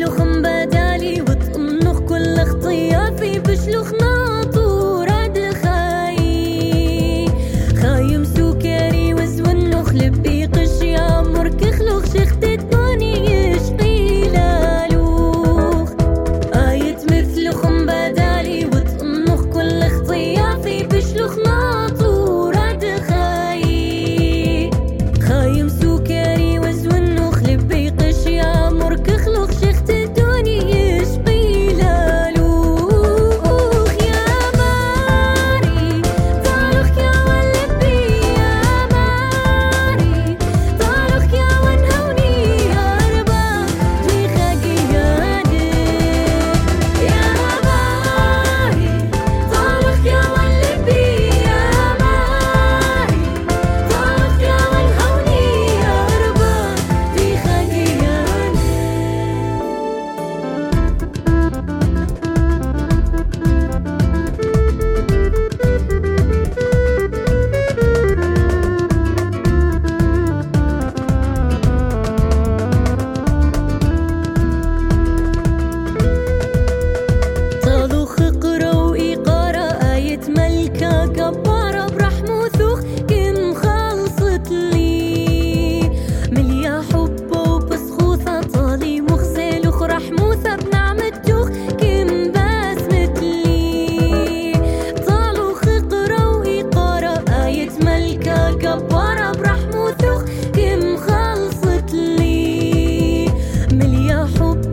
Look careful